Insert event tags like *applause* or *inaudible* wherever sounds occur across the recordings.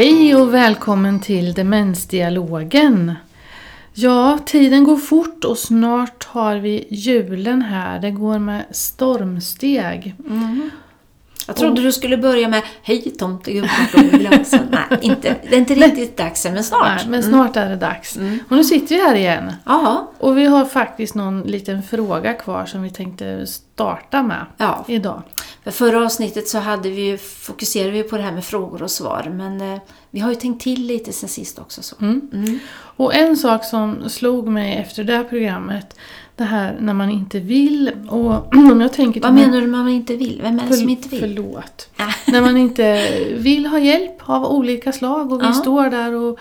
Hej och välkommen till Demensdialogen. Ja, tiden går fort och snart har vi julen här. Det går med stormsteg. Mm. Jag trodde du skulle börja med Hej tomtegubbar glasen. *laughs* Nej, inte, det är inte riktigt dags än, men snart. Nej, men snart är det dags. Och nu sitter vi här igen. Jaha, Och vi har faktiskt någon liten fråga kvar som vi tänkte starta med ja. idag. För förra avsnittet så hade vi fokuserade vi på det här med frågor och svar, men eh, vi har ju tänkt till lite sen sist också. Så. Mm. Och en sak som slog mig efter det här programmet, det här när man inte vill och *clears throat* om jag tänker Vad menar du med man inte vill? Vem är det som inte vill? Förlåt. *laughs* När man inte vill ha hjälp av olika slag och vi Ja. står där och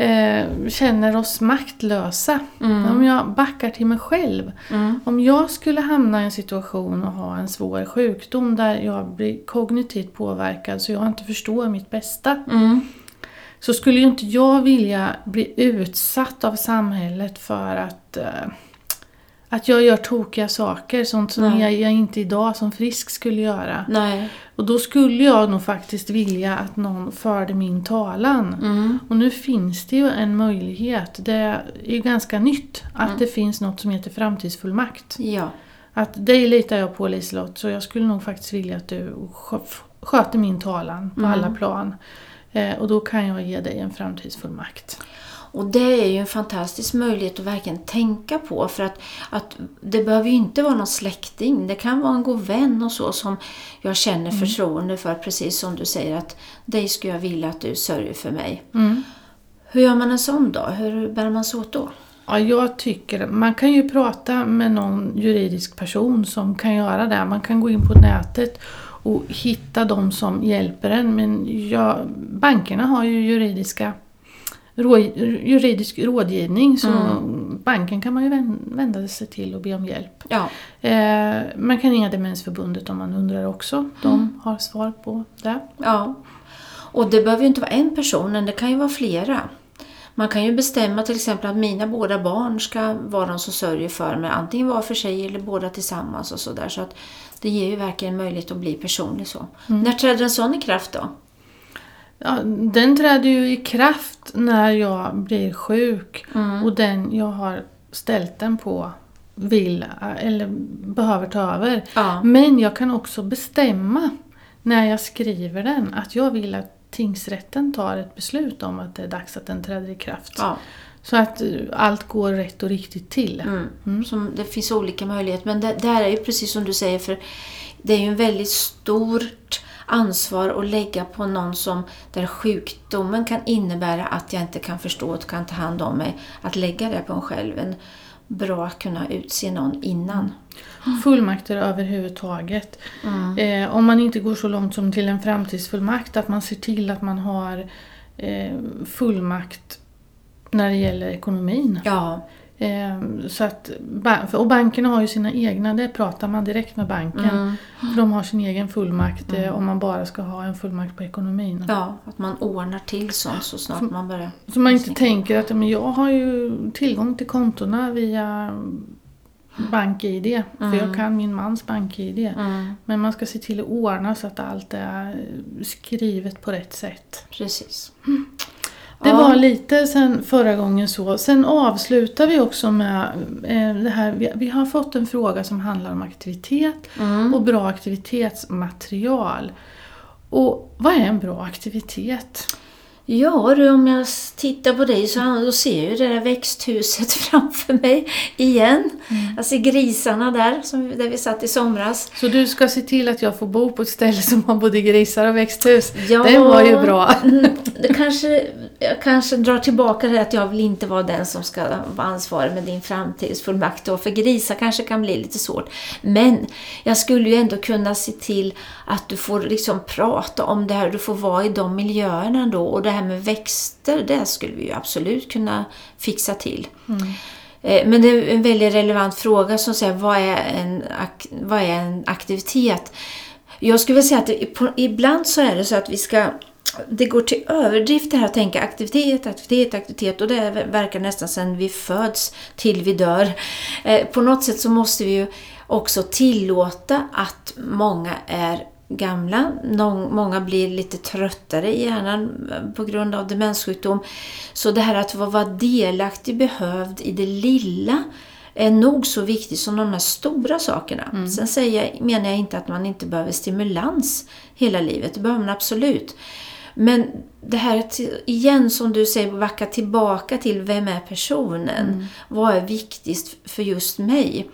eh, känner oss maktlösa. Om jag backar till mig själv. Mm. Om jag skulle hamna i en situation och ha en svår sjukdom där jag blir kognitivt påverkad så jag inte förstår mitt bästa. Mm. Så skulle ju inte jag vilja bli utsatt av samhället för att, eh, att jag gör tokiga saker. Sånt som Nej. jag, jag inte idag som frisk skulle göra. Nej. Och då skulle jag nog faktiskt vilja att någon förde min talan. Mm. Och nu finns det ju en möjlighet. Det är ju ganska nytt att Mm. det finns något som heter framtidsfullmakt. Ja. Att dig litar jag på Liselott så jag skulle nog faktiskt vilja att du skö- sköter min talan på Mm. alla plan. Eh, och då kan jag ge dig en framtidsfullmakt. Och det är ju en fantastisk möjlighet att verkligen tänka på för att, att det behöver ju inte vara någon släkting. Det kan vara en god vän och så som jag känner förtroende för. Precis som du säger att dig skulle jag vilja att du sörjer för mig. Mm. Hur gör man en sån då? Hur bär man sig åt då? Ja, jag tycker man kan ju prata med någon juridisk person som kan göra det. Man kan gå in på nätet och hitta de som hjälper en. Men jag, bankerna har ju juridiska juridisk rådgivning så banken kan man ju vän- vända sig till och be om hjälp. Ja. Eh, man kan ringa Demensförbundet om man undrar också. De har svar på det. ja. Och det behöver ju inte vara en person, men det kan ju vara flera. Man kan ju bestämma till exempel att mina båda barn ska vara de som sörjer för mig, antingen var för sig eller båda tillsammans och sådär. Så att det ger ju verkligen möjlighet att bli personlig så. När träder en sån i kraft då? Ja, den träder ju i kraft när jag blir sjuk och den jag har ställt den på vill eller behöver ta över. Ja. Men jag kan också bestämma när jag skriver den att jag vill att tingsrätten tar ett beslut om att det är dags att den träder i kraft. Ja. Så att eh, allt går rätt och riktigt till. Mm. Som, det finns olika möjligheter. Men det, det här är ju precis som du säger, för det är ju en väldigt stort ansvar att lägga på någon som där sjukdomen kan innebära att jag inte kan förstå och kan ta hand om mig. Att lägga det på en själv. En bra att kunna utse någon innan. Fullmakter överhuvudtaget. Eh, om man inte går så långt som till en framtidsfullmakt, att man ser till att man har eh, fullmakt när det gäller ekonomin. Ja, så att, och bankerna har ju sina egna, det pratar man direkt med banken. Mm. För de har sin egen fullmakt eh, om man bara ska ha en fullmakt på ekonomin. ja, att man ordnar till sånt så snart man börjar. Så man inte tänker att men jag har ju tillgång till kontona via BankID. För jag kan min mans BankID. Mm, Men man ska se till att ordna så att allt är skrivet på rätt sätt. precis. Det Ja. var lite sen förra gången så. Sen avslutar vi också med eh, det här. Vi, vi har fått en fråga som handlar om aktivitet Mm. och bra aktivitetsmaterial. Och vad är en bra aktivitet? Ja du, om jag tittar på dig så då ser jag ju det där växthuset *laughs* framför mig igen. Jag ser grisarna där, som, där vi satt i somras. Så du ska se till att jag får bo på ett ställe som har både grisar och växthus. Ja. Det var ju bra. *laughs* Mm, Det kanske, jag kanske drar tillbaka det att jag vill inte vara den som ska vara ansvarig med din framtidsfullmakt. då, För grisar kanske kan bli lite svårt. Men jag skulle ju ändå kunna se till att du får liksom prata om det här. Du får vara i de miljöerna då. Och det här med växter, det skulle vi ju absolut kunna fixa till. Eh, Men det är en väldigt relevant fråga som säger vad är en, vad är en aktivitet? Jag skulle vilja säga att ibland så är det så att vi ska det går till överdrift det här att tänka aktivitet, aktivitet, aktivitet och det verkar nästan sedan vi föds till vi dör. Eh, på något sätt så måste vi ju också tillåta att många är gamla. Någon, många blir lite tröttare i hjärnan på grund av demenssjukdom. Så det här att vara delaktig, behövd i det lilla är nog så viktigt som de här stora sakerna. Mm. Sen säger, menar jag inte att man inte behöver stimulans hela livet. Det behöver man absolut. Men det här igen som du säger, backa tillbaka till vem är personen? Mm. Vad är viktigast för just mig?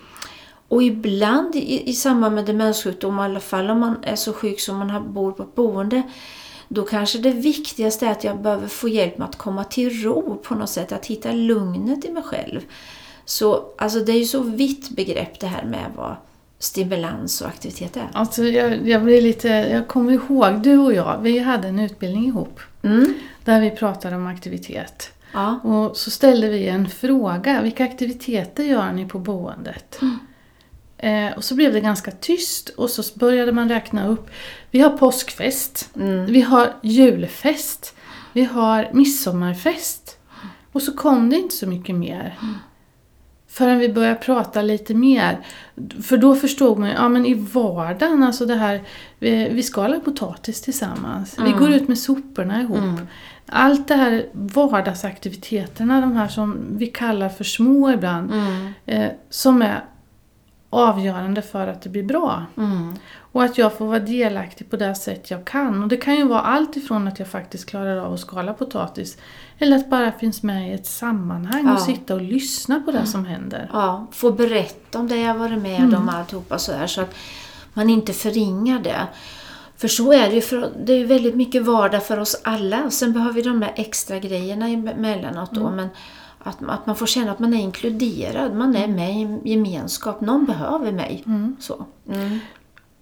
Och ibland i, i samband med demenssjukdom, i alla fall om man är så sjuk som man bor på ett boende, då kanske det viktigaste är att jag behöver få hjälp med att komma till ro på något sätt, att hitta lugnet i mig själv. Så alltså det är ju så vitt begrepp det här med vad stimulans och aktivitet är. Alltså jag, jag blir lite, jag kommer ihåg, du och jag, vi hade en utbildning ihop. Mm. Där vi pratade om aktivitet. Ja. Och så ställde vi en fråga, vilka aktiviteter gör ni på boendet? Mm. Eh, och så blev det ganska tyst och så började man räkna upp. Vi har påskfest, mm. vi har julfest, vi har midsommarfest. Och så kom det inte så mycket mer. Mm. Förrän vi började prata lite mer. För då förstod man ja men i vardagen, alltså det här, vi, vi skalar potatis tillsammans. Mm. Vi går ut med soporna ihop. Mm. Allt det här vardagsaktiviteterna, de här som vi kallar för små ibland, mm. eh, som är avgörande för att det blir bra. Mm. Och att jag får vara delaktig på det sätt jag kan. Och det kan ju vara allt ifrån att jag faktiskt klarar av att skala potatis eller att bara finns med i ett sammanhang ja. och sitta och lyssna på det mm. som händer. Ja, få berätta om det jag varit med mm. om alltihopa så här, så att man inte förringar det. För så är det ju, för det är väldigt mycket vardag för oss alla. Sen behöver vi de där extra grejerna emellanåt då. Mm. Men att, att man får känna att man är inkluderad, man är med i gemenskap, någon behöver mig. Mm. Så. Mm.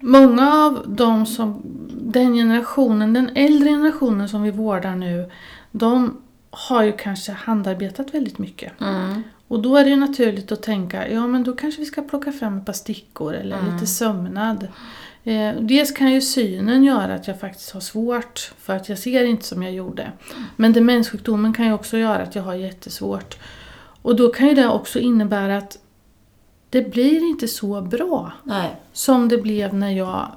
Många av de som, den generationen, den äldre generationen som vi vårdar nu, de har ju kanske handarbetat väldigt mycket. Mm. Och då är det ju naturligt att tänka, ja men då kanske vi ska plocka fram ett par stickor eller mm. lite sömnad. Eh, dels kan ju synen göra att jag faktiskt har svårt för att jag ser inte som jag gjorde. Men demenssjukdomen kan ju också göra att jag har jättesvårt. Och då kan ju det också innebära att det blir inte så bra Nej. som det blev när jag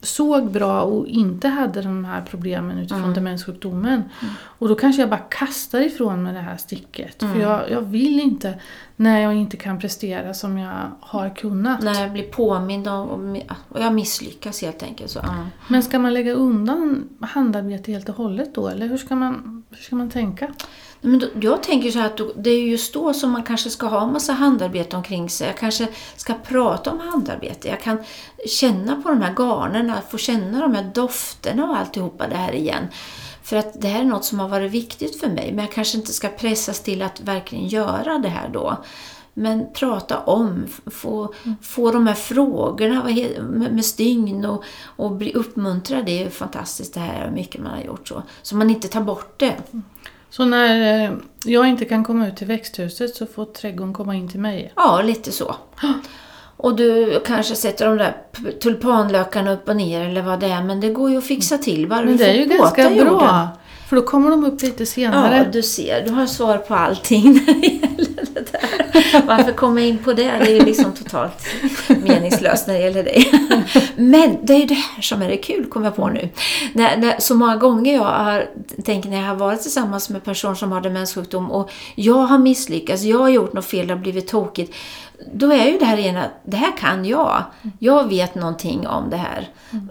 såg bra och inte hade de här problemen utifrån mm. demenssjukdomen. Mm. Och då kanske jag bara kastar ifrån mig det här sticket. Mm. För jag, jag vill inte när jag inte kan prestera som jag har kunnat. När jag blir påmind om och jag misslyckas helt enkelt. Så, mm. Men ska man lägga undan handarbete helt och hållet då? Eller hur ska man, hur ska man tänka? Men då, jag tänker så här att det är just då som man kanske ska ha en massa handarbete omkring sig. Jag kanske ska prata om handarbete. Jag kan känna på de här garnerna, få känna de här dofterna och alltihopa det här igen. För att det här är något som har varit viktigt för mig. Men jag kanske inte ska pressas till att verkligen göra det här då. Men prata om, få, mm. få de här frågorna med stygn och, och bli uppmuntrad. Det är fantastiskt det här mycket man har gjort så. Så man inte tar bort det. Mm. Så när eh, jag inte kan komma ut till växthuset så får trädgården komma in till mig? Ja, lite så. *gasps* Och du kanske sätter de där tulpanlökarna upp och ner eller vad det är, men det går ju att fixa till. Bara men det är ju ganska bra. För då kommer de upp lite senare. Ja, du ser. Du har svar på allting när det gäller det där. Varför komma in på det? Det är ju liksom totalt meningslöst när det gäller dig. Men det är ju det här som är det kul, kommer jag på nu. När, när, så många gånger jag har tänkt när jag har varit tillsammans med personer som har demenssjukdom och jag har misslyckats, jag har gjort något fel, det har blivit tokigt då är ju det här ena, det här kan jag. Jag vet någonting om det här. Mm.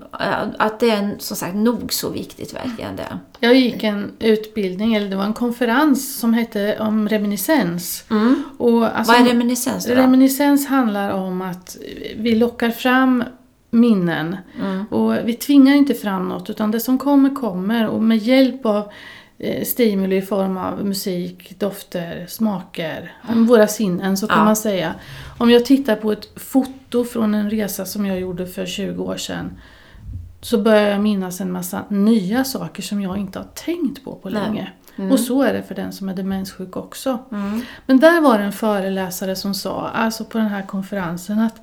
Att det är som sagt nog så viktigt verkligen det. Jag gick en utbildning, eller det var en konferens som hette om reminiscens. Mm. Och alltså, Vad är reminiscens då? Reminiscens handlar om att vi lockar fram minnen. Mm. Och vi tvingar inte fram något utan det som kommer kommer och med hjälp av stimuli i form av musik, dofter, smaker, våra sinnen så kan ja. man säga. Om jag tittar på ett foto från en resa som jag gjorde för 20 år sedan så börjar jag minnas en massa nya saker som jag inte har tänkt på på länge. Mm. Och så är det för den som är demenssjuk också. Mm. Men där var det en föreläsare som sa, alltså på den här konferensen, att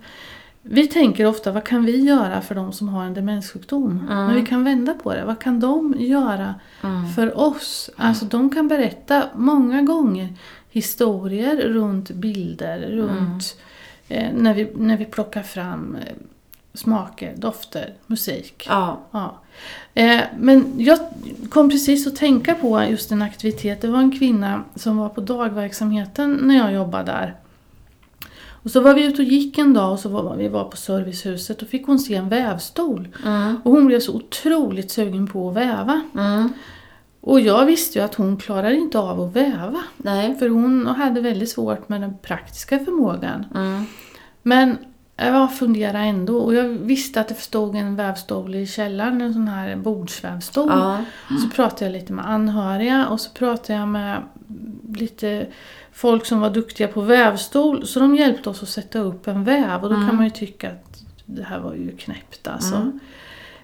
vi tänker ofta, vad kan vi göra för de som har en demenssjukdom? Mm. Men vi kan vända på det. Vad kan de göra mm. för oss? Alltså de kan berätta många gånger historier runt bilder, runt mm. eh, när, vi, när vi plockar fram eh, smaker, dofter, musik. Ja. Ja. Eh, men jag kom precis att tänka på just en aktivitet. Det var en kvinna som var på dagverksamheten när jag jobbade där. Och så var vi ute och gick en dag och så var vi var på servicehuset och fick hon se en vävstol. Mm. Och hon blev så otroligt sugen på att väva. Mm. Och jag visste ju att hon klarar inte av att väva. Nej. För hon hade väldigt svårt med den praktiska förmågan. Mm. Men jag funderade ändå och jag visste att det stod en vävstol i källaren, en sån här bordsvävstol. Ja. Så pratade jag lite med anhöriga och så pratade jag med lite folk som var duktiga på vävstol. Så de hjälpte oss att sätta upp en väv och då kan man ju tycka att det här var ju knäppt alltså. Mm.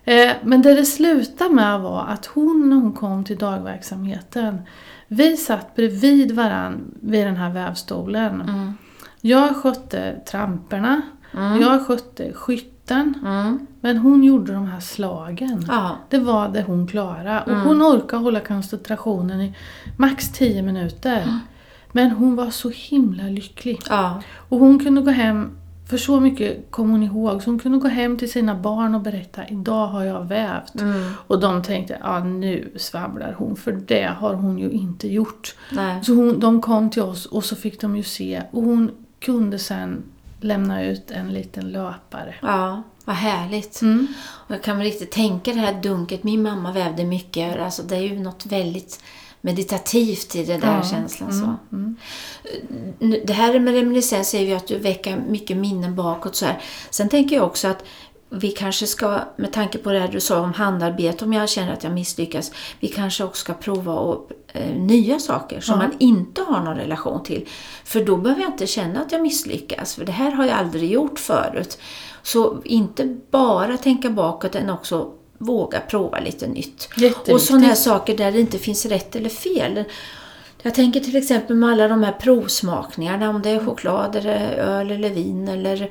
Eh, Men det det slutade med var att hon när hon kom till dagverksamheten, vi satt bredvid varann vid den här vävstolen. Mm. Jag skötte tramperna, Mm. jag skötte skytten, Mm. men hon gjorde de här slagen. Ja. Det var det hon klarade. Och Mm. hon orkade hålla koncentrationen i max 10 minuter. Men hon var så himla lycklig. Ja. Och hon kunde gå hem, för så mycket kom hon ihåg, så hon kunde gå hem till sina barn och berätta idag har jag vävt. Mm. Och de tänkte, ja nu svamlar hon, för det har hon ju inte gjort. Nej. Så hon, de kom till oss och så fick de ju se och hon kunde sen lämna ut en liten löpare. Ja, vad härligt. Mm. Och jag kan väl riktigt tänka det här dunket. Min mamma vävde mycket. Alltså det är ju något väldigt meditativt i det där Ja, känslan. Så. Mm. Nu, Det här med reminiscens är ju att du väcker mycket minnen bakåt. Så här. Sen tänker jag också att vi kanske ska, med tanke på det här du sa om handarbete, om jag känner att jag misslyckas, vi kanske också ska prova eh, nya saker som Ja. man inte har någon relation till. För då behöver jag inte känna att jag misslyckas, för det här har jag aldrig gjort förut. Så inte bara tänka bakåt, utan också våga prova lite nytt. Och sådana här saker där det inte finns rätt eller fel. Jag tänker till exempel med alla de här provsmakningarna, om det är choklad, eller öl eller vin eller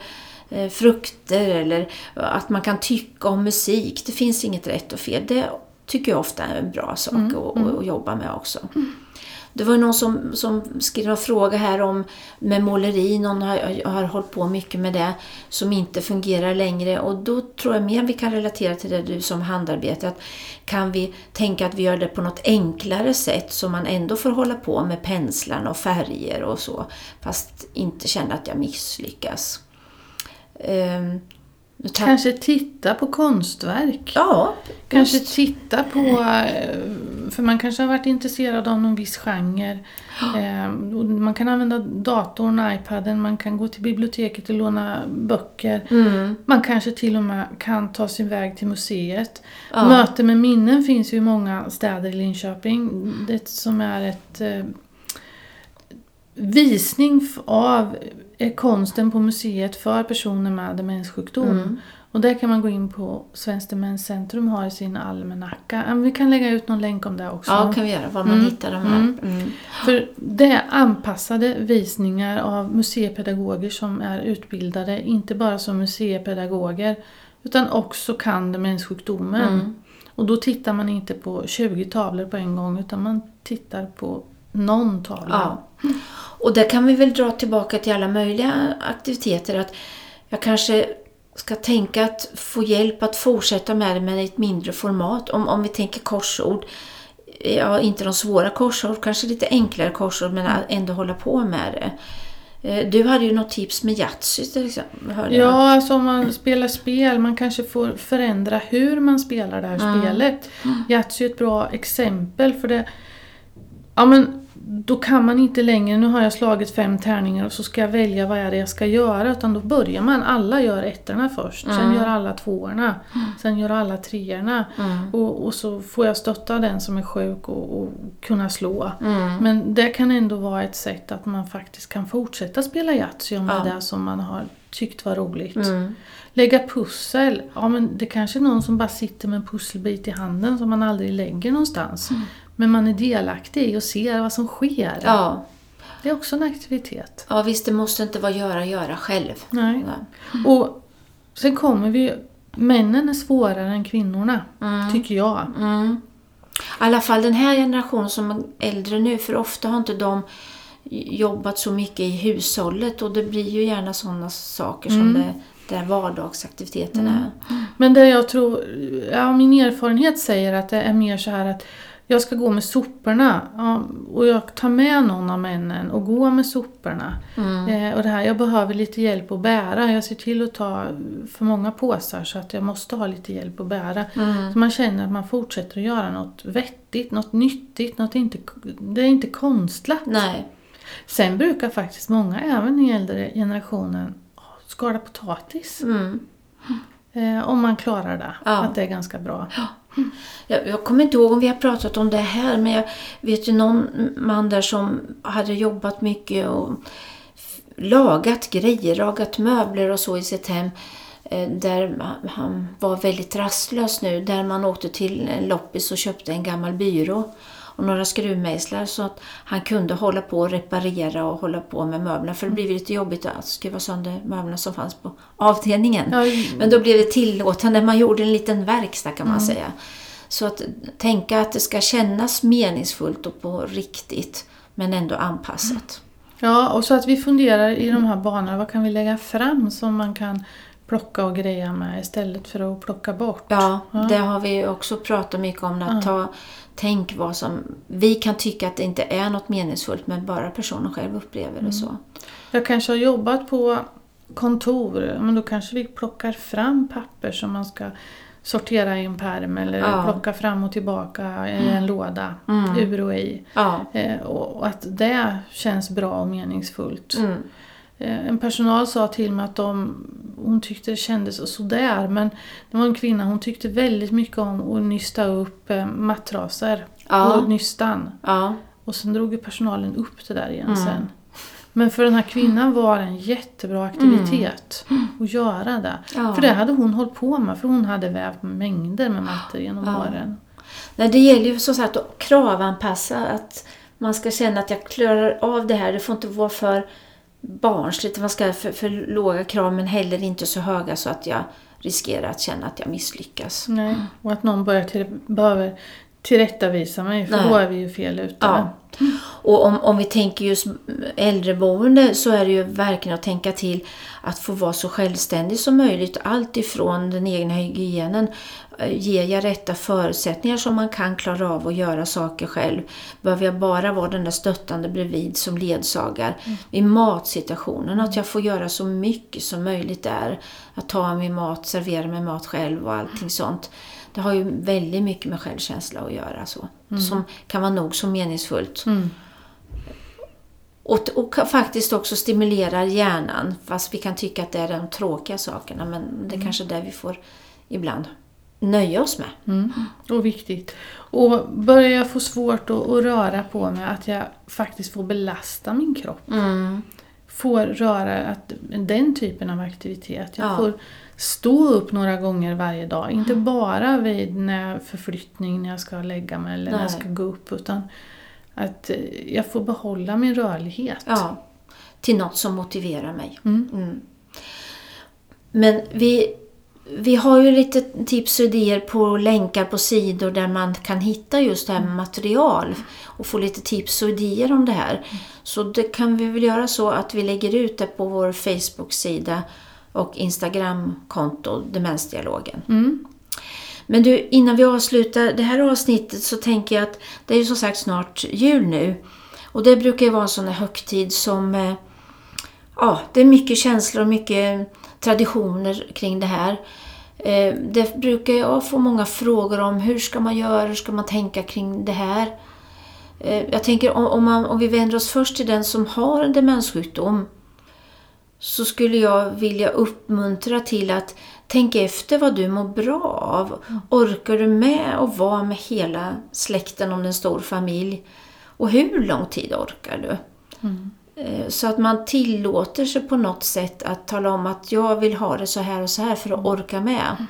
eh, frukter eller att man kan tycka om musik. Det finns inget rätt och fel. Det tycker jag ofta är en bra sak Mm, att, att, att jobba med också. Det var någon som, som skrev en fråga här om med måleri, någon har, har hållit på mycket med det som inte fungerar längre och då tror jag mer vi kan relatera till det du som handarbete. Att kan vi tänka att vi gör det på något enklare sätt så man ändå får hålla på med penslarna och färger och så fast inte känna att jag misslyckas. Tar- Kanske titta på konstverk. Ja, Kanske just. titta på, eh, för man kanske har varit intresserad av någon viss genre. Eh, och Man kan använda datorn, iPaden, man kan gå till biblioteket och låna böcker. Mm, Man kanske till och med kan ta sin väg till museet. Ja. Möte med minnen finns ju i många städer i Linköping. Det som är ett eh, visning av konsten på museet för personer med demenssjukdom. Mm. Och där kan man gå in på Svenskt Demenscentrum har i sin almanacka. Vi kan lägga ut någon länk om det också. ja, kan vi göra. Var man Mm, hittar de här. mm. Mm. För det är anpassade visningar av museipedagoger som är utbildade, inte bara som museipedagoger, utan också kan demenssjukdomen. Mm. Och då tittar man inte på 20 tavlor på en gång, utan man tittar på någon tavla. Ja. Och där kan vi väl dra tillbaka till alla möjliga aktiviteter. Att jag kanske ska tänka att få hjälp att fortsätta med det med ett mindre format. Om, om vi tänker korsord. Ja, inte de svåra korsord, kanske lite enklare korsord men ändå hålla på med det. Eh, Du hade ju något tips med Yatzy till exempel. hörde jag. Ja, alltså om man spelar spel, man kanske får förändra hur man spelar det här Mm. spelet. Yatzy är ett bra exempel för det... Ja men då kan man inte längre, nu har jag slagit fem tärningar och så ska jag välja vad är det jag ska göra. Utan då börjar man, alla gör ettorna först, sen Mm. gör alla tvåorna, sen gör alla treorna. Mm. Och, och så får jag stötta den som är sjuk och, och kunna slå. Mm. Men det kan ändå vara ett sätt att man faktiskt kan fortsätta spela Yatzy om Ja. är det som man har tyckt var roligt. Mm. Lägga pussel, ja men det kanske är någon som bara sitter med en pusselbit i handen som man aldrig lägger någonstans. Men man är delaktig och ser vad som sker. Mm. Ja. Det är också en aktivitet. ja, visst det måste inte vara göra, göra själv. Nej. Nej. Och sen kommer vi Männen är svårare än kvinnorna, Mm. tycker jag. Mm. I alla fall den här generationen som är äldre nu, för ofta har inte de jobbat så mycket i hushållet och det blir ju gärna sådana saker som Mm. det där vardagsaktiviteterna är. Men det jag tror, ja, min erfarenhet säger att det är mer så här att jag ska gå med soporna ja, och jag tar med någon av männen och går med soporna. Eh, och det här, jag behöver lite hjälp att bära. Jag ser till att ta för många påsar så att jag måste ha lite hjälp att bära. Så man känner att man fortsätter att göra något vettigt, något nyttigt, något inte, det är inte konstlat. Nej. Sen brukar faktiskt många, även i äldre generationen, skala potatis. Mm. Eh, om man klarar det. Ja. Att det är ganska bra. Jag, jag kommer inte ihåg om vi har pratat om det här men jag vet ju någon man där som hade jobbat mycket och lagat grejer, lagat möbler och så i sitt hem. Eh, där han- han var väldigt rastlös nu. Där man åkte till en loppis och köpte en gammal byrå och några skruvmejslar så att han kunde hålla på och reparera och hålla på med möblerna. För det blev lite jobbigt att skruva sönder möblerna som fanns på avdelningen. Ja, Men då blev det tillåtande. Man gjorde en liten verkstad kan man säga. Så att tänka att det ska kännas meningsfullt och på riktigt men ändå anpassat. Ja, och så att vi funderar i de här banorna. Vad kan vi lägga fram som man kan plocka och greja med istället för att plocka bort? Ja, det har vi också pratat mycket om. Att ta, tänk vad som... Vi kan tycka att det inte är något meningsfullt men bara personen själv upplever det så. Jag kanske har jobbat på kontor, men då kanske vi plockar fram papper som man ska sortera i en pärm eller Ja. plocka fram och tillbaka i en låda, ur och i. Ja. Eh, och att det känns bra och meningsfullt. Mm. Eh, En personal sa till mig att de, hon tyckte det kändes sådär men det var en kvinna, hon tyckte väldigt mycket om att nysta upp eh, mattraser Ja. och nystan. Ja. Och sen drog ju personalen upp det där igen sen. Men för den här kvinnan var det en jättebra aktivitet att göra det. Ja. För det hade hon hållit på med, för hon hade vävt mängder med mattor genom åren. Nej, det gäller ju som sagt att kravanpassa. Att man ska känna att jag klarar av det här. Det får inte vara för barnsligt. Man ska för, för låga krav men heller inte så höga så att jag riskerar att känna att jag misslyckas. Nej. Och att någon börjar till, behöver tillrättavisa mig, för Nej. då är vi ju fel ute. Ja. Och om, om vi tänker just äldreboende så är det ju verkligen att tänka till att få vara så självständig som möjligt. Allt ifrån den egna hygienen. Eh, Ger jag rätta förutsättningar som man kan klara av att göra saker själv? Behöver jag bara vara den där stöttande bredvid som ledsagar? I matsituationen, att jag får göra så mycket som möjligt där. Att ta min mat, servera mig mat själv och allting sånt. Det har ju väldigt mycket med självkänsla att göra. Så. Som kan vara nog så meningsfullt. Mm. Och, och faktiskt också stimulerar hjärnan. Fast vi kan tycka att det är de tråkiga sakerna. Men det är kanske är det vi får ibland nöja oss med. Mm. Och viktigt. Och börjar jag få svårt att, att röra på mig, att jag faktiskt får belasta min kropp. Mm. Får röra att, den typen av aktivitet. Jag Ja. får stå upp några gånger varje dag. Inte bara vid när förflyttning, när jag ska lägga mig eller när jag Nej. ska gå upp. Utan att eh, jag får behålla min rörlighet. Ja, till något som motiverar mig. Mm. Mm. Men vi, vi har ju lite tips och idéer på länkar på sidor där man kan hitta just det här med material och få lite tips och idéer om det här. Så det kan vi väl göra så att vi lägger ut det på vår Facebook-sida och Instagram-konto Demensdialogen. Mm. Men du, innan vi avslutar det här avsnittet så tänker jag att det är ju som sagt snart jul nu. Och det brukar ju vara en sån här högtid som... eh, Ja, det är mycket känslor och mycket traditioner kring det här. Eh, Det brukar jag få många frågor om. Hur ska man göra? Hur ska man tänka kring det här? Eh, Jag tänker om, om, man, om vi vänder oss först till den som har en demenssjukdom så skulle jag vilja uppmuntra till att tänka efter vad du mår bra av. Orkar du med att vara med hela släkten om det är en stor familj? Och hur lång tid orkar du? Eh, Så att man tillåter sig på något sätt att tala om att jag vill ha det så här och så här för att orka med.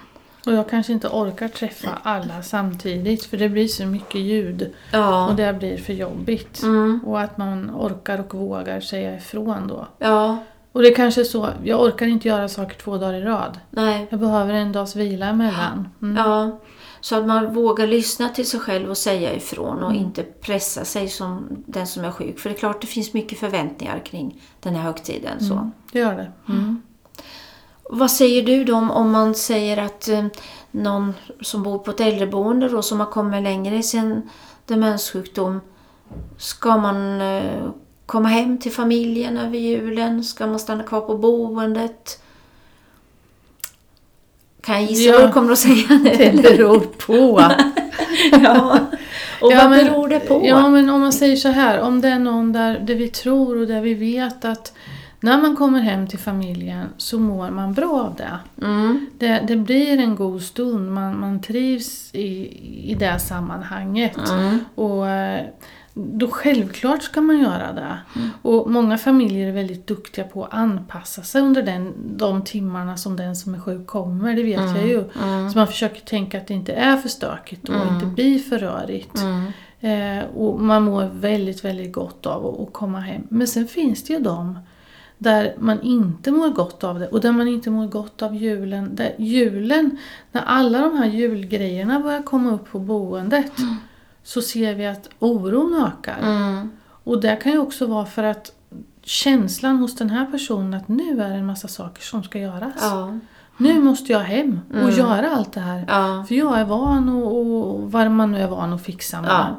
Och jag kanske inte orkar träffa alla samtidigt för det blir så mycket ljud. Ja, Och det blir för jobbigt. mm, Och att man orkar och vågar säga ifrån då. ja, Och det är kanske är så, jag orkar inte göra saker två dagar i rad. nej. Jag behöver en dags vila emellan. Mm. Ja, så att man vågar lyssna till sig själv och säga ifrån och inte pressa sig som den som är sjuk. För det är klart det finns mycket förväntningar kring den här högtiden. Så. Mm, det gör det. Mm. Vad säger du då om, om man säger att eh, någon som bor på ett äldreboende då, som har kommit längre i sin demenssjukdom, ska man eh, komma hem till familjen över julen? Ska man stanna kvar på boendet? Kan jag gissa Ja. vad du kommer att säga nu? Det beror på. *laughs* ja. Och Ja, vad men- beror det på? Ja, men om man säger så här, om det är någon där, där vi tror och där vi vet att när man kommer hem till familjen så mår man bra av det. Mm. Det, det blir en god stund, man, man trivs i, i det sammanhanget. Mm. Och eh, då självklart ska man göra det. Och många familjer är väldigt duktiga på att anpassa sig under den, de timmarna som den som är sjuk kommer, det vet jag ju. Mm. Så man försöker tänka att det inte är för stökigt och Mm. inte blir för rörigt. Mm. Eh, och man mår väldigt, väldigt gott av att komma hem. Men sen finns det ju de där man inte mår gott av det och där man inte mår gott av julen. Där julen, när alla de här julgrejerna börjar komma upp på boendet så ser vi att oron ökar. Mm. Och det kan ju också vara för att känslan hos den här personen att nu är det en massa saker som ska göras. Ja. Nu måste jag hem och Mm. göra allt det här. Ja. För jag är van och, och vad man nu är van att fixa med. Ja.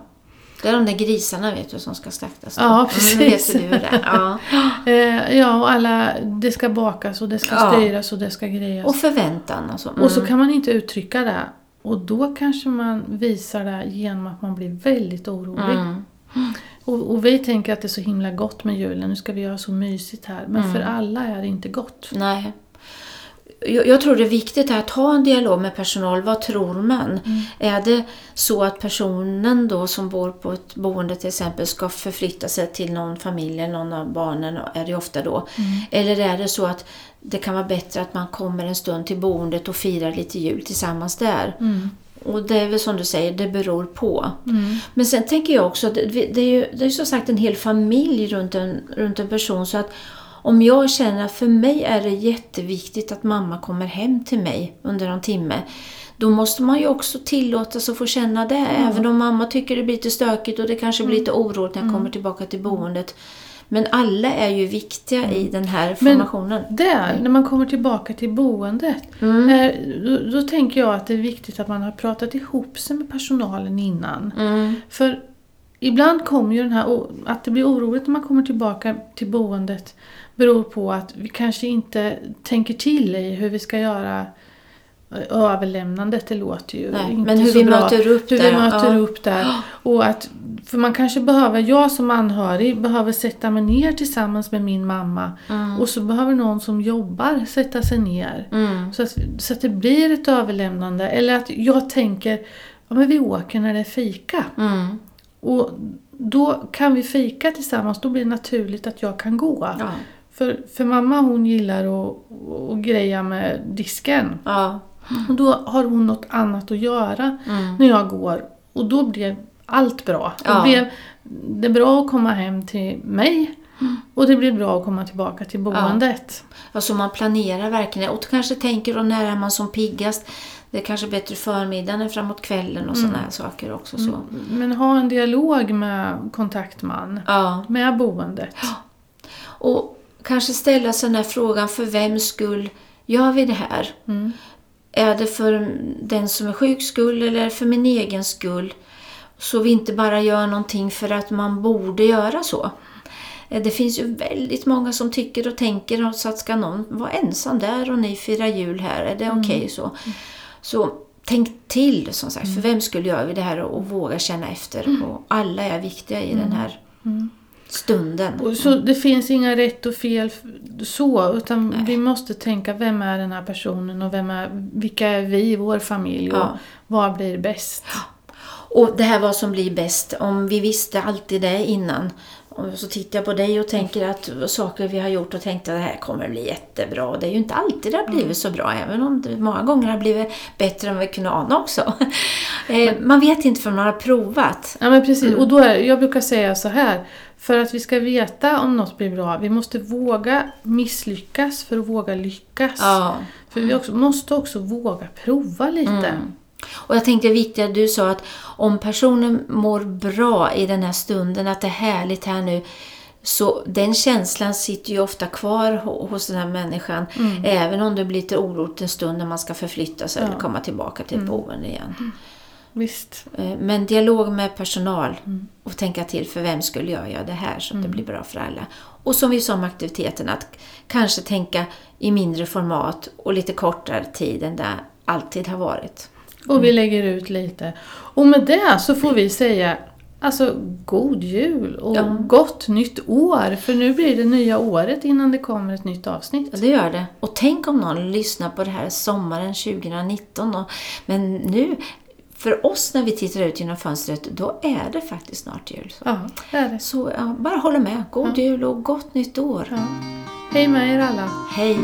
Det är de där grisarna vet du som ska slaktas. då. Ja, precis. vet du det. Ja. *laughs* Eh, ja, och alla, det ska bakas och det ska Ja. styras och det ska grejas. Och förväntan och så. Mm. Och så kan man inte uttrycka det. Och då kanske man visar det genom att man blir väldigt orolig. Mm. Och, och vi tänker att det är så himla gott med julen, nu ska vi göra så mysigt här. Men Mm. för alla är det inte gott. Nej. Jag, jag tror det är viktigt att ha en dialog med personal. Vad tror man? Mm. Är det så att personen då som bor på ett boende till exempel ska förflytta sig till någon familj eller någon av barnen, är det ofta då. Mm. Eller är det så att det kan vara bättre att man kommer en stund till boendet och firar lite jul tillsammans där. Mm. Och det är väl som du säger, det beror på. Mm. Men sen tänker jag också, det, det är ju det är som sagt en hel familj runt en, runt en person. Så att om jag känner att för mig är det jätteviktigt att mamma kommer hem till mig under en timme. Då måste man ju också tillåtas att få känna det. Även om mamma tycker det blir lite stökigt och det kanske blir lite oroligt när jag kommer tillbaka till boendet. Men alla är ju viktiga i den här Men- formationen. Där, när man kommer tillbaka till boendet. Mm. Eh, då, då tänker jag att det är viktigt att man har pratat ihop sig med personalen innan. Mm. För ibland kommer ju den här, att det blir oroligt när man kommer tillbaka till boendet beror på att vi kanske inte tänker till i hur vi ska göra eh, överlämnandet, det låter ju Nej, inte men hur så vi bra. möter upp hur där, vi möter ja. upp där. *gasps* Och att, för man kanske behöver, jag som anhörig behöver sätta mig ner tillsammans med min mamma och så behöver någon som jobbar sätta sig ner. Mm. Så att, så att det blir ett överlämnande. Eller att jag tänker, ja men vi åker när det är fika. Mm. Och då kan vi fika tillsammans, då blir det naturligt att jag kan gå. Ja. För, för mamma hon gillar att, att greja med disken. Ja. Och då har hon något annat att göra Mm. när jag går. Och då blev allt bra. Då Ja. blev det bra att komma hem till mig. Och det blir bra att komma tillbaka till boendet. Alltså man planerar verkligen och kanske tänker då när är man som piggast. Det är kanske bättre förmiddagen än framåt kvällen och sådana här saker också. Så. Men ha en dialog med kontaktman. Ja. Med boendet. Och kanske ställa sig den här frågan, för vems skull gör vi det här? Mm. Är det för den som är sjuk skull eller för min egen skull? Så vi inte bara gör någonting för att man borde göra så. Eh, Det finns ju väldigt många som tycker och tänker så att ska någon vara ensam där och ni firar jul här, är det okej så? Så tänk till som sagt, för vem skulle göra vi det här och, och våga känna efter. Och alla är viktiga i den här stunden. Och så det finns inga rätt och fel så, utan vi måste tänka vem är den här personen och vem är, vilka är vi i vår familj och Ja. vad blir bäst? Och det här vad som blir bäst, om vi visste alltid det innan. Och så tittar jag på dig och tänker att saker vi har gjort och tänkt att det här kommer bli jättebra. Det är ju inte alltid det har blivit så bra, även om det många gånger har blivit bättre än vi kunde ana också. *laughs* Eh, Man vet inte förrän man har provat. Ja men precis, och då är, jag brukar säga så här. För att vi ska veta om något blir bra, vi måste våga misslyckas för att våga lyckas. Ja. För vi också, måste också våga prova lite. Mm. Och jag tänkte det viktiga du sa att om personen mår bra i den här stunden, att det är härligt här nu, Så den känslan sitter ju ofta kvar ho- hos den här människan. Även om det blir lite oroligt en stund när man ska förflytta sig eller komma tillbaka till ett boende igen. Visst. Eh, Men dialog med personal och tänka till för vem skulle jag göra det här så att det blir bra för alla. Och som vi sa om aktiviteten, att kanske tänka i mindre format och lite kortare tid än det alltid har varit. Och vi lägger ut lite. Och med det så får vi säga alltså god jul och Ja. gott nytt år. För nu blir det nya året innan det kommer ett nytt avsnitt. Ja, det gör det. Och tänk om någon lyssnar på det här sommaren 2019. Och, men nu, för oss när vi tittar ut genom fönstret, då är det faktiskt snart jul. Ja, det är det. Så ja, bara hålla med. God jul och gott nytt år. Ja. Hej med er alla. Hej!